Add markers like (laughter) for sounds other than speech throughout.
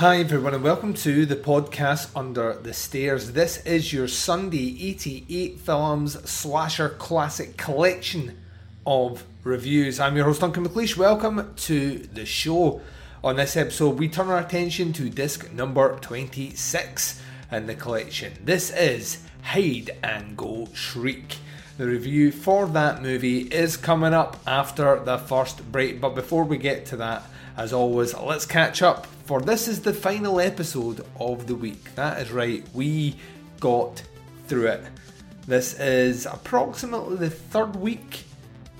Hi, everyone, and welcome to the podcast Under the Stairs. This is your Sunday 88 Films Slasher Classic Collection of reviews. I'm your host, Duncan McLeish. Welcome to the show. On this episode, we turn our attention to disc number 26 in the collection. This is Hide and Go Shriek. The review for that movie is coming up after the first break, but before we get to that, as always, let's catch up for this is the final episode of the week. That is right, we got through it. This is approximately the third week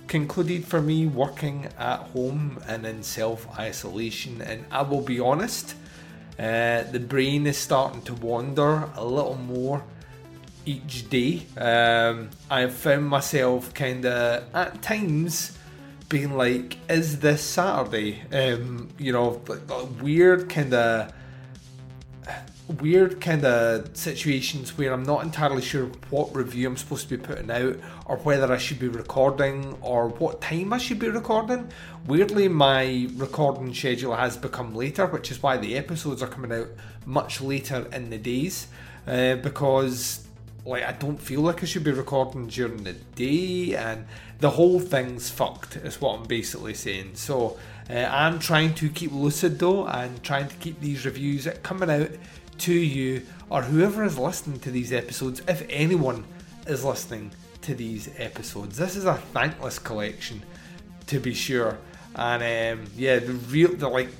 concluded for me working at home and in self isolation, and I will be honest, uh, the brain is starting to wander a little more each day. Um, I've found myself kind of at times being like, is this Saturday? Um, you know, like, weird kind of weird kind of situations where I'm not entirely sure what review I'm supposed to be putting out or whether I should be recording or what time I should be recording. Weirdly, my recording schedule has become later, which is why the episodes are coming out much later in the days uh, because like I don't feel like I should be recording during the day, and the whole thing's fucked. Is what I'm basically saying. So uh, I'm trying to keep lucid though, and trying to keep these reviews coming out to you or whoever is listening to these episodes, if anyone is listening to these episodes. This is a thankless collection, to be sure. And um, yeah, the real, the like,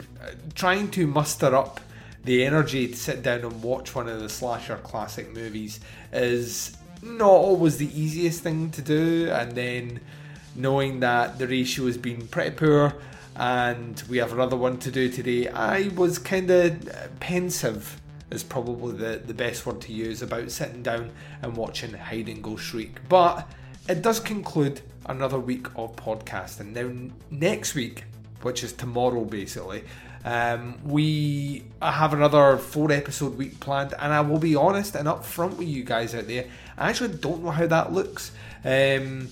trying to muster up the energy to sit down and watch one of the slasher classic movies is not always the easiest thing to do. And then knowing that the ratio has been pretty poor and we have another one to do today, I was kind of pensive. Is probably the, the best word to use about sitting down and watching Hide and Go Shriek. But it does conclude another week of podcasting. Now, next week, which is tomorrow basically, um, we have another four episode week planned, and I will be honest and upfront with you guys out there. I actually don't know how that looks. Um,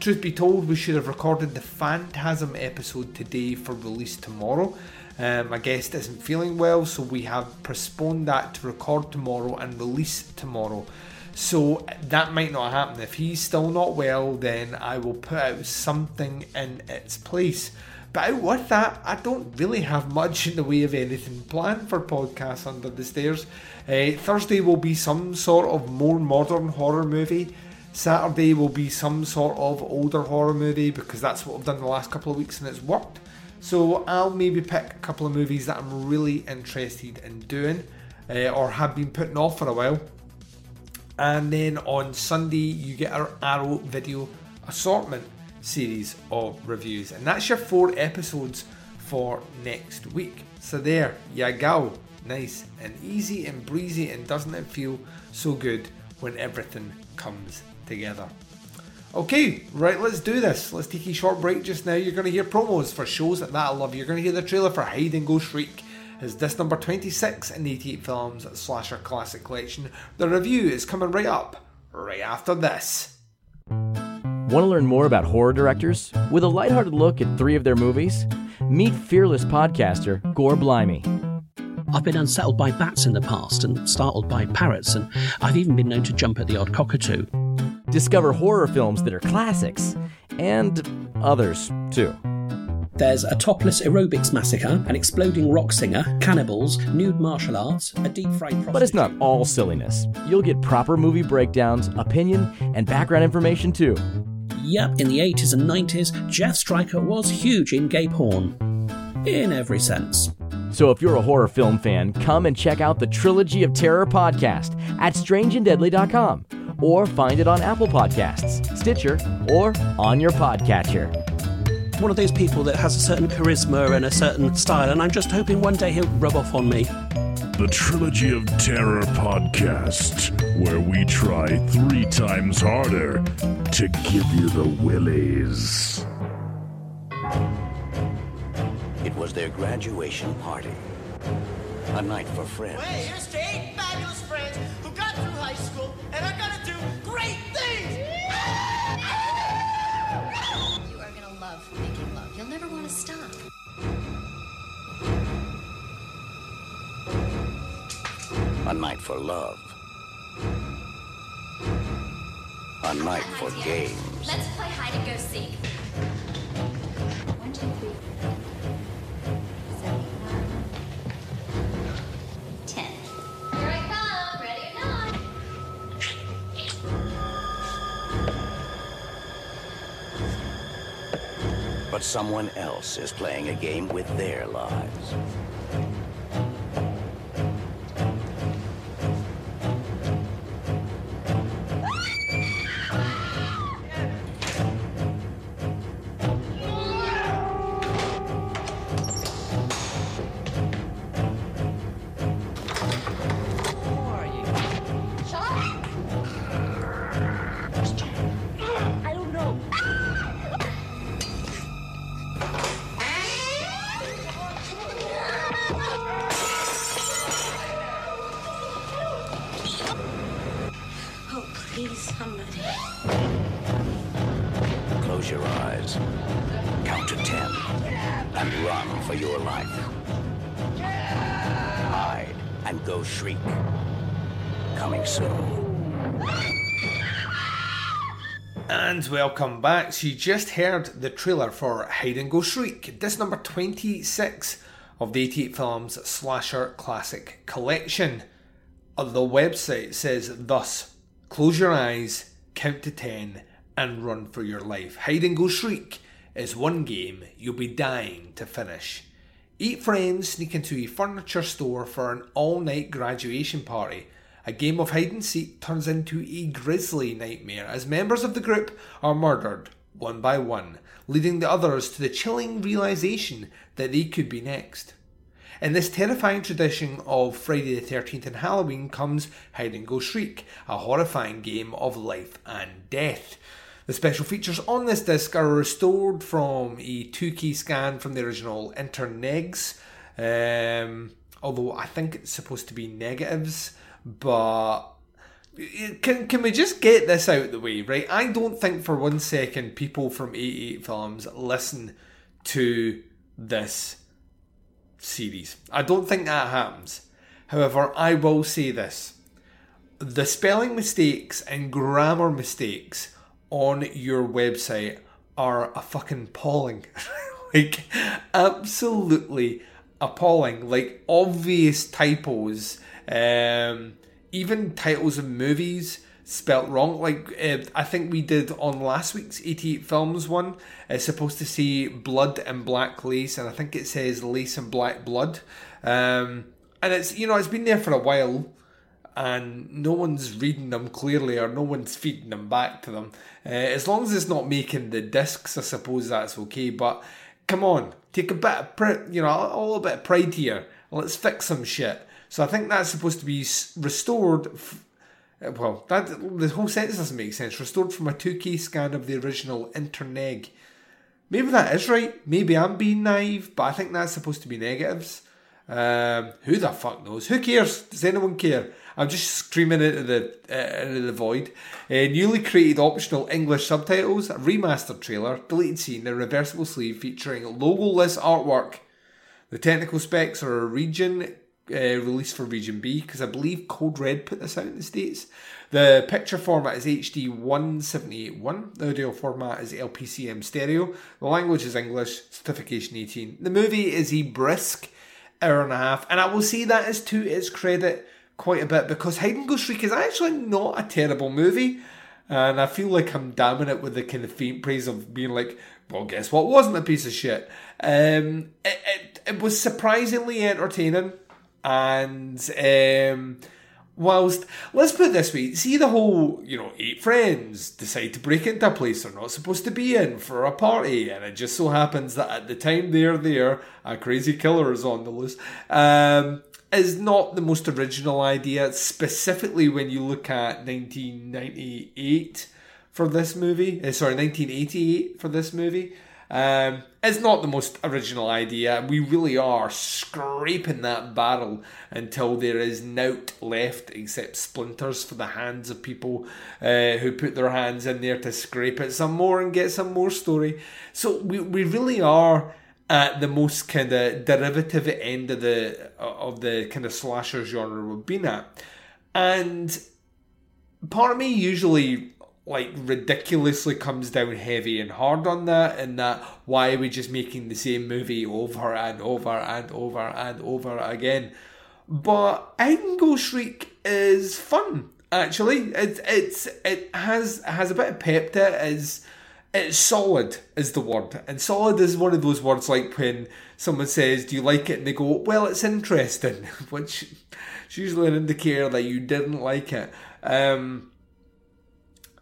truth be told, we should have recorded the Phantasm episode today for release tomorrow. Um, my guest isn't feeling well, so we have postponed that to record tomorrow and release tomorrow. So that might not happen. If he's still not well, then I will put out something in its place. But with that, I don't really have much in the way of anything planned for podcasts under the stairs. Uh, Thursday will be some sort of more modern horror movie. Saturday will be some sort of older horror movie because that's what I've done the last couple of weeks and it's worked. So I'll maybe pick a couple of movies that I'm really interested in doing uh, or have been putting off for a while. And then on Sunday, you get our Arrow video assortment series of reviews. And that's your four episodes for next week. So there you go. Nice and easy and breezy, and doesn't it feel so good when everything comes together? Okay, right, let's do this. Let's take a short break just now. You're going to hear promos for shows that I love. You're going to hear the trailer for Hide and Go Shriek. Is this number 26 in the 88 Films Slasher Classic Collection? The review is coming right up, right after this. Want to learn more about horror directors? With a lighthearted look at three of their movies? Meet fearless podcaster Gore Blimey. I've been unsettled by bats in the past and startled by parrots, and I've even been known to jump at the odd cockatoo. Discover horror films that are classics and others, too. There's a topless aerobics massacre, an exploding rock singer, cannibals, nude martial arts, a deep fried prostitute. But it's not all silliness. You'll get proper movie breakdowns, opinion, and background information, too. Yep, in the 80s and 90s, Jeff Stryker was huge in gay porn. In every sense. So if you're a horror film fan, come and check out the Trilogy of Terror podcast at strangeanddeadly.com or find it on Apple Podcasts, Stitcher, or on your podcatcher. One of those people that has a certain charisma and a certain style, and I'm just hoping one day he'll rub off on me. The Trilogy of Terror podcast, where we try three times harder to give you the willies. It was their graduation party. A night for friends. Hey, here's to eight fabulous friends who got through high school and are gonna do great things! You are gonna love making love. You'll never want to stop. A night for love. A night for games. Let's play hide and go seek. One, two, three, seven, nine, ten. Here I come, ready or not. But someone else is playing a game with their lives. And go shriek. Coming soon. And welcome back. So you just heard the trailer for Hide and Go Shriek, this number 26 of the 88 Films Slasher Classic Collection. Uh, The website says thus close your eyes, count to 10, and run for your life. Hide and Go Shriek is one game you'll be dying to finish. Eight friends sneak into a furniture store for an all night graduation party. A game of hide and seek turns into a grisly nightmare as members of the group are murdered one by one, leading the others to the chilling realization that they could be next. In this terrifying tradition of Friday the 13th and Halloween comes Hide and Go Shriek, a horrifying game of life and death. The special features on this disc are restored from a two key scan from the original Internegs, um, although I think it's supposed to be negatives, but can can we just get this out the way, right? I don't think for one second people from 88 Films listen to this series. I don't think that happens. However, I will say this. The spelling mistakes and grammar mistakes on your website are a fucking appalling. (laughs) like absolutely appalling. Like obvious typos. Um even titles of movies spelt wrong. Like uh, I think we did on last week's 88 Films one. It's supposed to say blood and black lace, and I think it says lace and black blood. Um, and it's you know it's been there for a while, and no one's reading them clearly, or no one's feeding them back to them. Uh, as long as it's not making the discs, I suppose that's okay. But come on, take a bit of pri- you know a, a little bit of pride here. Let's fix some shit. So I think that's supposed to be restored. F- uh, well, that the whole sentence doesn't make sense. Restored from a 2K scan of the original Interneg. Maybe that is right. Maybe I'm being naive, but I think that's supposed to be negatives. Um, who the fuck knows? Who cares? Does anyone care? I'm just screaming into the uh, into the void. Uh, newly created optional English subtitles, remastered trailer, deleted scene, a reversible sleeve featuring logoless artwork. The technical specs are a region uh, released for Region B because I believe Code Red put this out in the States. The picture format is HD 1781. The audio format is LPCM stereo. The language is English, certification 18. The movie is a brisk hour and a half, and I will say that is to its credit quite a bit because Hide Ghost Shriek is actually not a terrible movie. And I feel like I'm damning it with the kind of faint praise of being like, well, guess what wasn't a piece of shit? Um, it, it, it was surprisingly entertaining. And um, whilst, let's put it this way see the whole, you know, eight friends decide to break into a place they're not supposed to be in for a party. And it just so happens that at the time they're there, a crazy killer is on the loose. Um, is not the most original idea, specifically when you look at 1998 for this movie. Uh, sorry, 1988 for this movie. Um, it's not the most original idea. We really are scraping that barrel until there is nought left except splinters for the hands of people uh, who put their hands in there to scrape it some more and get some more story. So we, we really are at the most kind of derivative end of the of the kind of slasher genre we've been at, and part of me usually like ridiculously comes down heavy and hard on that and that why are we just making the same movie over and over and over and over again? But can shriek is fun actually. It's it's it has has a bit of pep to it is it's solid is the word and solid is one of those words like when someone says do you like it and they go well it's interesting (laughs) which is usually an indicator that you didn't like it um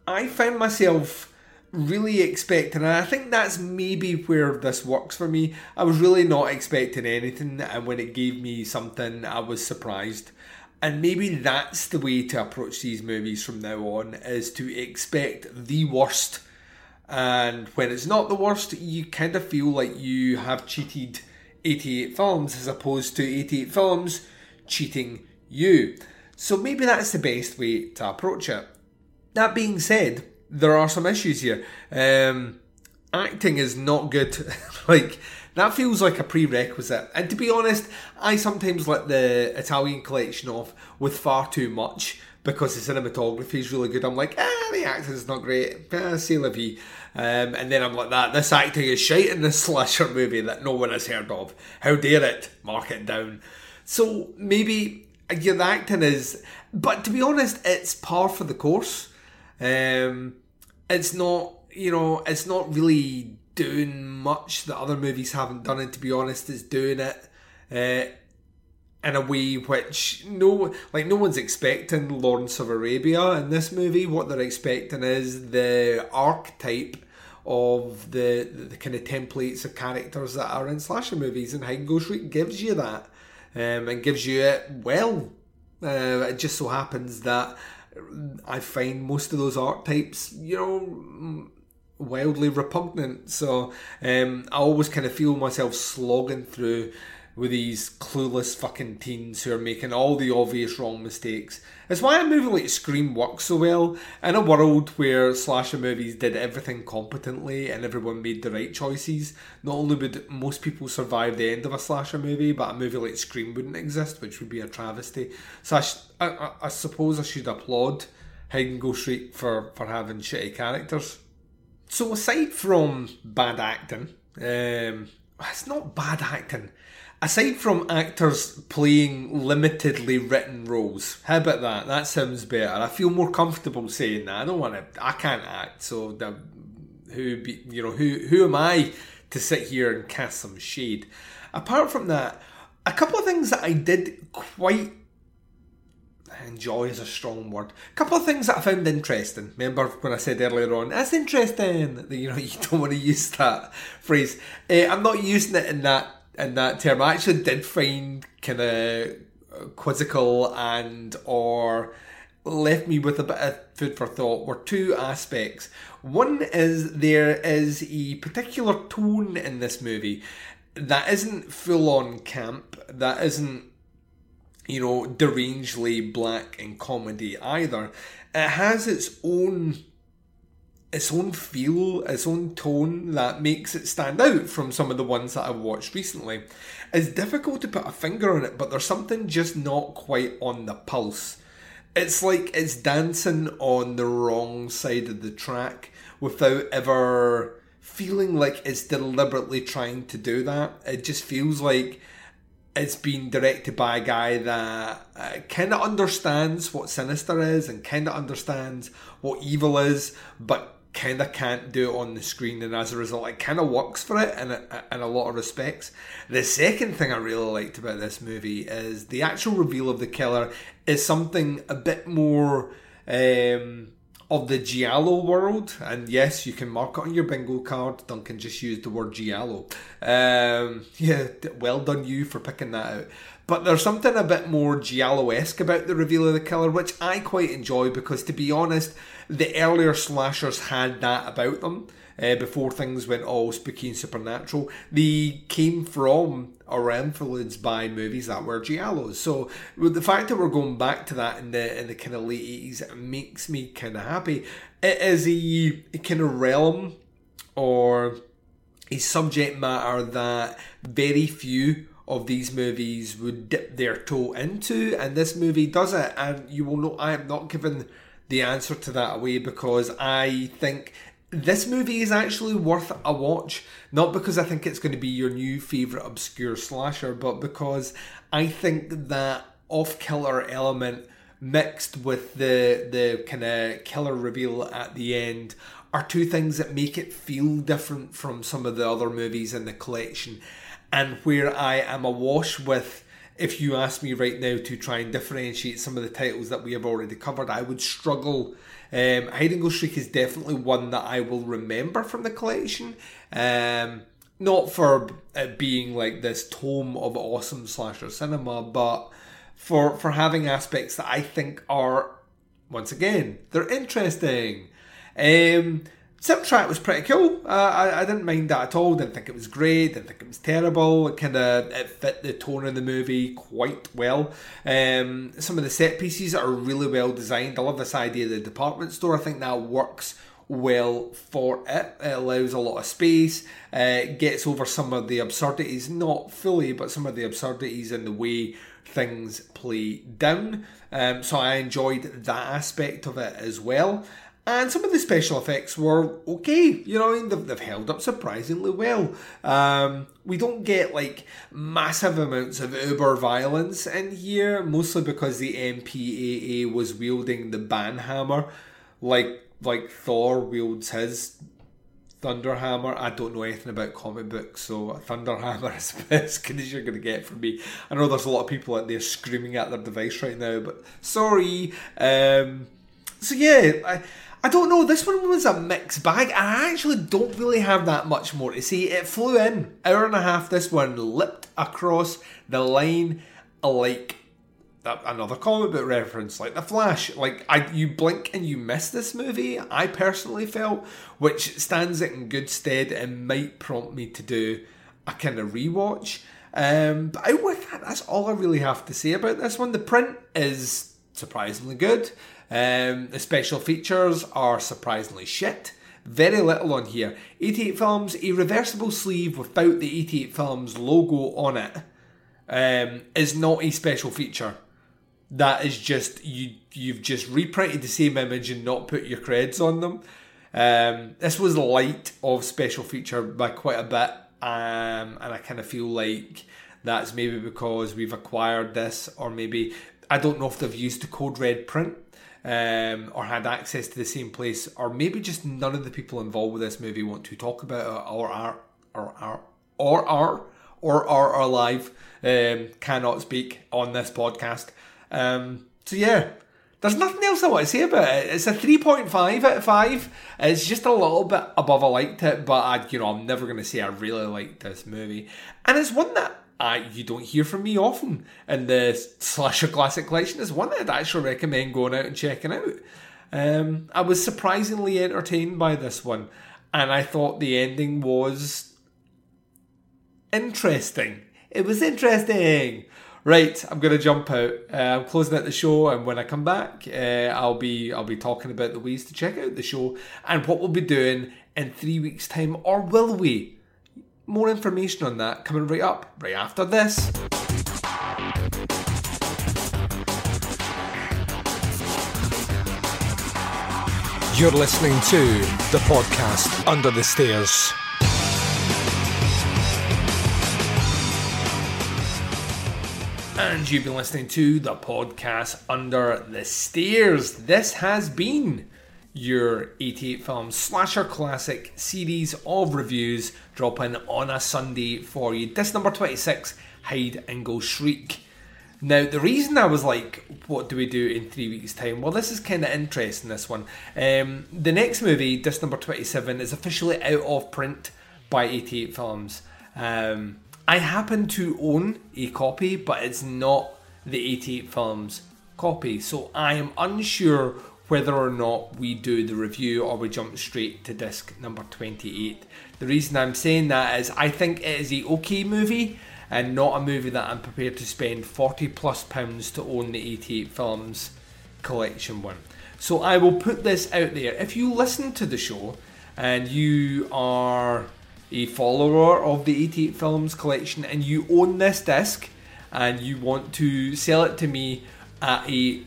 I found myself really expecting, and I think that's maybe where this works for me. I was really not expecting anything, and when it gave me something, I was surprised. And maybe that's the way to approach these movies from now on is to expect the worst. And when it's not the worst, you kind of feel like you have cheated 88 films as opposed to 88 films cheating you. So maybe that's the best way to approach it. That being said, there are some issues here. Um, acting is not good. (laughs) like that feels like a prerequisite. And to be honest, I sometimes let the Italian collection off with far too much because the cinematography is really good. I'm like, ah, the acting is not great. Ah, c'est la vie. Um, and then I'm like that. This acting is shite in this (laughs) slasher movie that no one has heard of. How dare it? Mark it down. So maybe yeah, the acting is, but to be honest, it's par for the course. Um, it's not, you know, it's not really doing much that other movies haven't done, and to be honest, it's doing it uh, in a way which no, like no one's expecting Lawrence of Arabia in this movie. What they're expecting is the archetype of the, the, the kind of templates of characters that are in slasher movies, and Hide Go Shriek gives you that, um, and gives you it well. Uh, it just so happens that I find most of those archetypes, you know, wildly repugnant. So um, I always kind of feel myself slogging through with these clueless fucking teens who are making all the obvious wrong mistakes. It's why a movie like Scream works so well in a world where slasher movies did everything competently and everyone made the right choices. Not only would most people survive the end of a slasher movie, but a movie like Scream wouldn't exist, which would be a travesty. So I, sh- I, I suppose I should applaud and Go Shriek for, for having shitty characters. So aside from bad acting, um, it's not bad acting aside from actors playing limitedly written roles, how about that? That sounds better. I feel more comfortable saying that. I don't want to. I can't act, so the, who be, you know who who am I to sit here and cast some shade? Apart from that, a couple of things that I did quite enjoy is a strong word. A couple of things that I found interesting. Remember when I said earlier on, that's interesting. You know, (laughs) you don't want to use that phrase. Uh, I'm not using it in that in that term. I actually did find kind of uh, quizzical and or left me with a bit of food for thought were two aspects. One is there is a particular tone in this movie that isn't full on camp, that isn't, you know, derangedly black and comedy either. It has its own its own feel, its own tone that makes it stand out from some of the ones that I've watched recently. It's difficult to put a finger on it, but there's something just not quite on the pulse. It's like it's dancing on the wrong side of the track without ever feeling like it's deliberately trying to do that. It just feels like it's been directed by a guy that uh, kind of understands what sinister is and kind of understands what evil is, but kind of can't do it on the screen, and as a result, it kind of works for it in a, in a lot of respects. The second thing I really liked about this movie is the actual reveal of the killer is something a bit more. Um, of the Giallo world, and yes, you can mark it on your bingo card. Duncan just used the word Giallo. Um, (laughs) yeah, well done you for picking that out. But there's something a bit more Giallo esque about the reveal of the killer, which I quite enjoy because, to be honest, the earlier slashers had that about them. Uh, before things went all spooky and supernatural, they came from or influenced by movies that were giallos. So the fact that we're going back to that in the in the kind of late eighties, makes me kind of happy. It is a, a kind of realm or a subject matter that very few of these movies would dip their toe into, and this movie does it. And you will know I am not giving the answer to that away because I think this movie is actually worth a watch. Not because I think it's going to be your new favourite obscure slasher, but because I think that off killer element mixed with the the kind of killer reveal at the end are two things that make it feel different from some of the other movies in the collection and where I am awash with if you ask me right now to try and differentiate some of the titles that we have already covered, I would struggle. Um, Hide and Go Shriek is definitely one that I will remember from the collection. Um, not for it being like this tome of awesome slasher cinema, but for for having aspects that I think are once again they're interesting. Um, soundtrack was pretty cool. Uh, I, I didn't mind that at all. Didn't think it was great. Didn't think it was terrible. It kind of it fit the tone of the movie quite well. Um, some of the set pieces are really well designed. I love this idea of the department store. I think that works well for it. It allows a lot of space. Uh, gets over some of the absurdities, not fully, but some of the absurdities in the way things play down. Um, so I enjoyed that aspect of it as well. And some of the special effects were okay, you know, they've, they've held up surprisingly well. Um, we don't get like massive amounts of uber violence in here, mostly because the MPAA was wielding the banhammer, like like Thor wields his Thunderhammer. I don't know anything about comic books, so a Thunderhammer (laughs) is as good as you're going to get from me. I know there's a lot of people out there screaming at their device right now, but sorry. Um, so yeah, I, I don't know. This one was a mixed bag. I actually don't really have that much more to say. It flew in hour and a half. This one lipped across the line like another comic book reference, like The Flash. Like I, you blink and you miss this movie. I personally felt, which stands it in good stead and might prompt me to do a kind of rewatch. Um, but with that, that's all I really have to say about this one. The print is surprisingly good. Um, the special features are surprisingly shit. Very little on here. 88 Films, a reversible sleeve without the 88 Films logo on it um, is not a special feature. That is just you. You've just reprinted the same image and not put your creds on them. Um, this was light of special feature by quite a bit, um, and I kind of feel like that's maybe because we've acquired this, or maybe I don't know if they've used the code red print um, or had access to the same place, or maybe just none of the people involved with this movie want to talk about it, or are or are or are or are alive, um, cannot speak on this podcast. Um, so yeah, there's nothing else I want to say about it. It's a 3.5 out of 5. It's just a little bit above I liked it, but I, you know, I'm never going to say I really liked this movie. And it's one that I, you don't hear from me often in the slasher classic collection. is one that I'd actually recommend going out and checking out. Um, I was surprisingly entertained by this one, and I thought the ending was interesting. It was interesting. Right, I'm gonna jump out. Uh, I'm closing out the show, and when I come back, uh, I'll be I'll be talking about the ways to check out the show and what we'll be doing in three weeks' time, or will we? More information on that coming right up, right after this. You're listening to the podcast Under the Stairs. And you've been listening to the podcast Under the Stairs. This has been your 88 Films Slasher Classic series of reviews dropping on a Sunday for you. This number 26, Hide and Go Shriek. Now, the reason I was like, what do we do in three weeks' time? Well, this is kind of interesting, this one. Um, the next movie, disc number 27, is officially out of print by 88 Films. Um, I happen to own a copy, but it's not the 88 Films copy, so I am unsure whether or not we do the review or we jump straight to disc number 28. The reason I'm saying that is I think it is a okay movie and not a movie that I'm prepared to spend 40 plus pounds to own the 88 Films collection one. So I will put this out there. If you listen to the show and you are a follower of the 88 Films collection and you own this disc and you want to sell it to me at a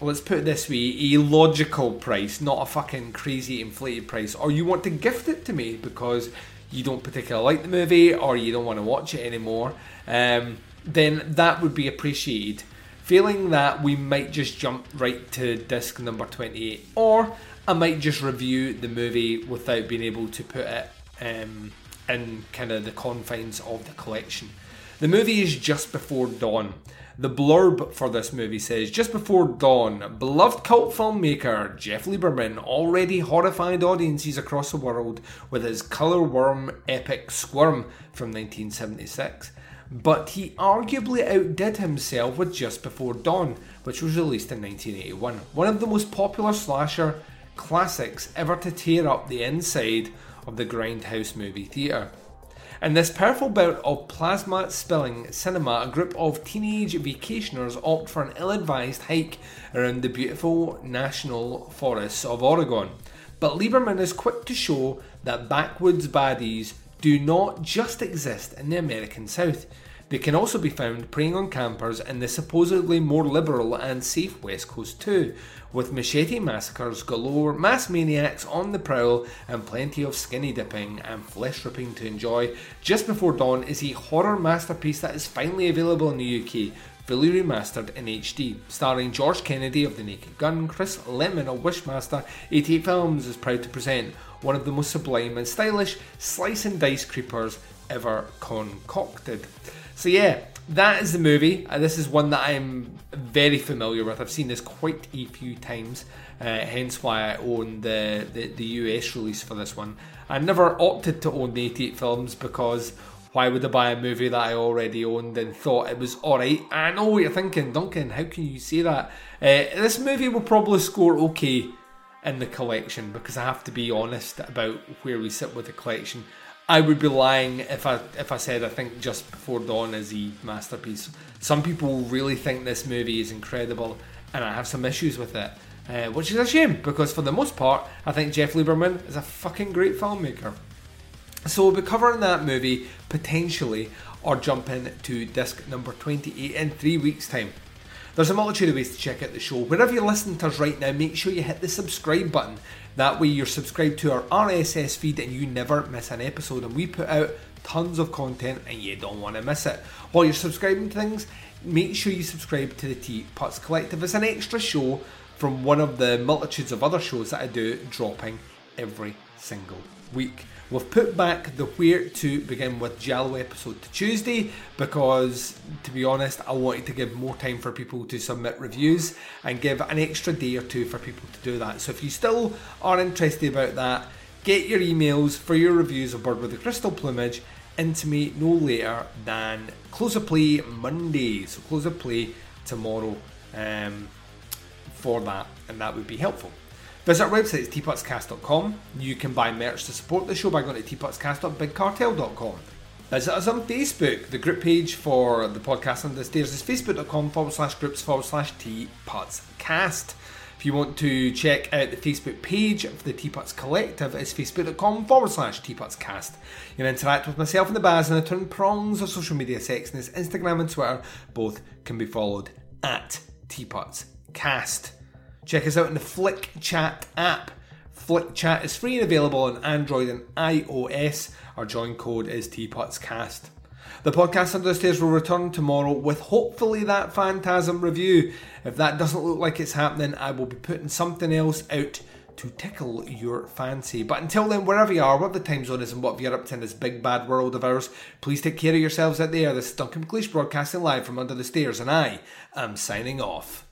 let's put it this way, a logical price, not a fucking crazy inflated price, or you want to gift it to me because you don't particularly like the movie or you don't want to watch it anymore, um, then that would be appreciated. Failing that, we might just jump right to disc number 28, or I might just review the movie without being able to put it um, in kind of the confines of the collection. The movie is Just Before Dawn. The blurb for this movie says Just before dawn, beloved cult filmmaker Jeff Lieberman already horrified audiences across the world with his colour worm epic Squirm from 1976. But he arguably outdid himself with Just Before Dawn, which was released in 1981. One of the most popular slasher classics ever to tear up the inside of the Grindhouse movie theatre. In this powerful bout of plasma spilling cinema, a group of teenage vacationers opt for an ill advised hike around the beautiful national forests of Oregon. But Lieberman is quick to show that backwoods baddies do not just exist in the American South. They can also be found preying on campers in the supposedly more liberal and safe West Coast too, with machete massacres galore, mass maniacs on the prowl, and plenty of skinny dipping and flesh ripping to enjoy. Just Before Dawn is a horror masterpiece that is finally available in the UK, fully remastered in HD. Starring George Kennedy of The Naked Gun, Chris Lemmon of Wishmaster, 88 Films is proud to present one of the most sublime and stylish slice and dice creepers ever concocted. So yeah, that is the movie. Uh, this is one that I'm very familiar with. I've seen this quite a few times, uh, hence why I own the, the, the US release for this one. I never opted to own the 88 films because why would I buy a movie that I already owned and thought it was alright? I know what you're thinking, Duncan, how can you say that? Uh, this movie will probably score okay in the collection because I have to be honest about where we sit with the collection. I would be lying if I if I said I think Just Before Dawn is a masterpiece. Some people really think this movie is incredible, and I have some issues with it, uh, which is a shame because for the most part, I think Jeff Lieberman is a fucking great filmmaker. So we'll be covering that movie potentially, or jump in to disc number 28 in three weeks' time. There's a multitude of ways to check out the show. Wherever you're listening to us right now, make sure you hit the subscribe button. That way, you're subscribed to our RSS feed and you never miss an episode. And we put out tons of content and you don't want to miss it. While you're subscribing to things, make sure you subscribe to the Teapots Collective. It's an extra show from one of the multitudes of other shows that I do dropping every single week. We've put back the Where to Begin with Giallo episode to Tuesday because, to be honest, I wanted to give more time for people to submit reviews and give an extra day or two for people to do that. So if you still are interested about that, get your emails for your reviews of Bird with the Crystal Plumage into me no later than close of play Monday. So close of play tomorrow um, for that, and that would be helpful. Visit our website, it's teapotscast.com. You can buy merch to support the show by going to teapotscast.bigcartel.com. Visit us on Facebook. The group page for the podcast on the stairs is facebook.com forward slash groups forward slash teapotscast. If you want to check out the Facebook page of the Teapots Collective, it's facebook.com forward slash teapotscast. You can interact with myself and the Baz and the twin prongs of social media sexiness, Instagram and Twitter. Both can be followed at teapotscast. Check us out in the Flick Chat app. Flick Chat is free and available on Android and iOS. Our join code is TeapotsCast. The podcast Under the Stairs will return tomorrow with hopefully that Phantasm review. If that doesn't look like it's happening, I will be putting something else out to tickle your fancy. But until then, wherever you are, what the time zone is, and what you're up to in this big bad world of ours, please take care of yourselves out there. This is Duncan McLeish broadcasting live from under the stairs, and I am signing off.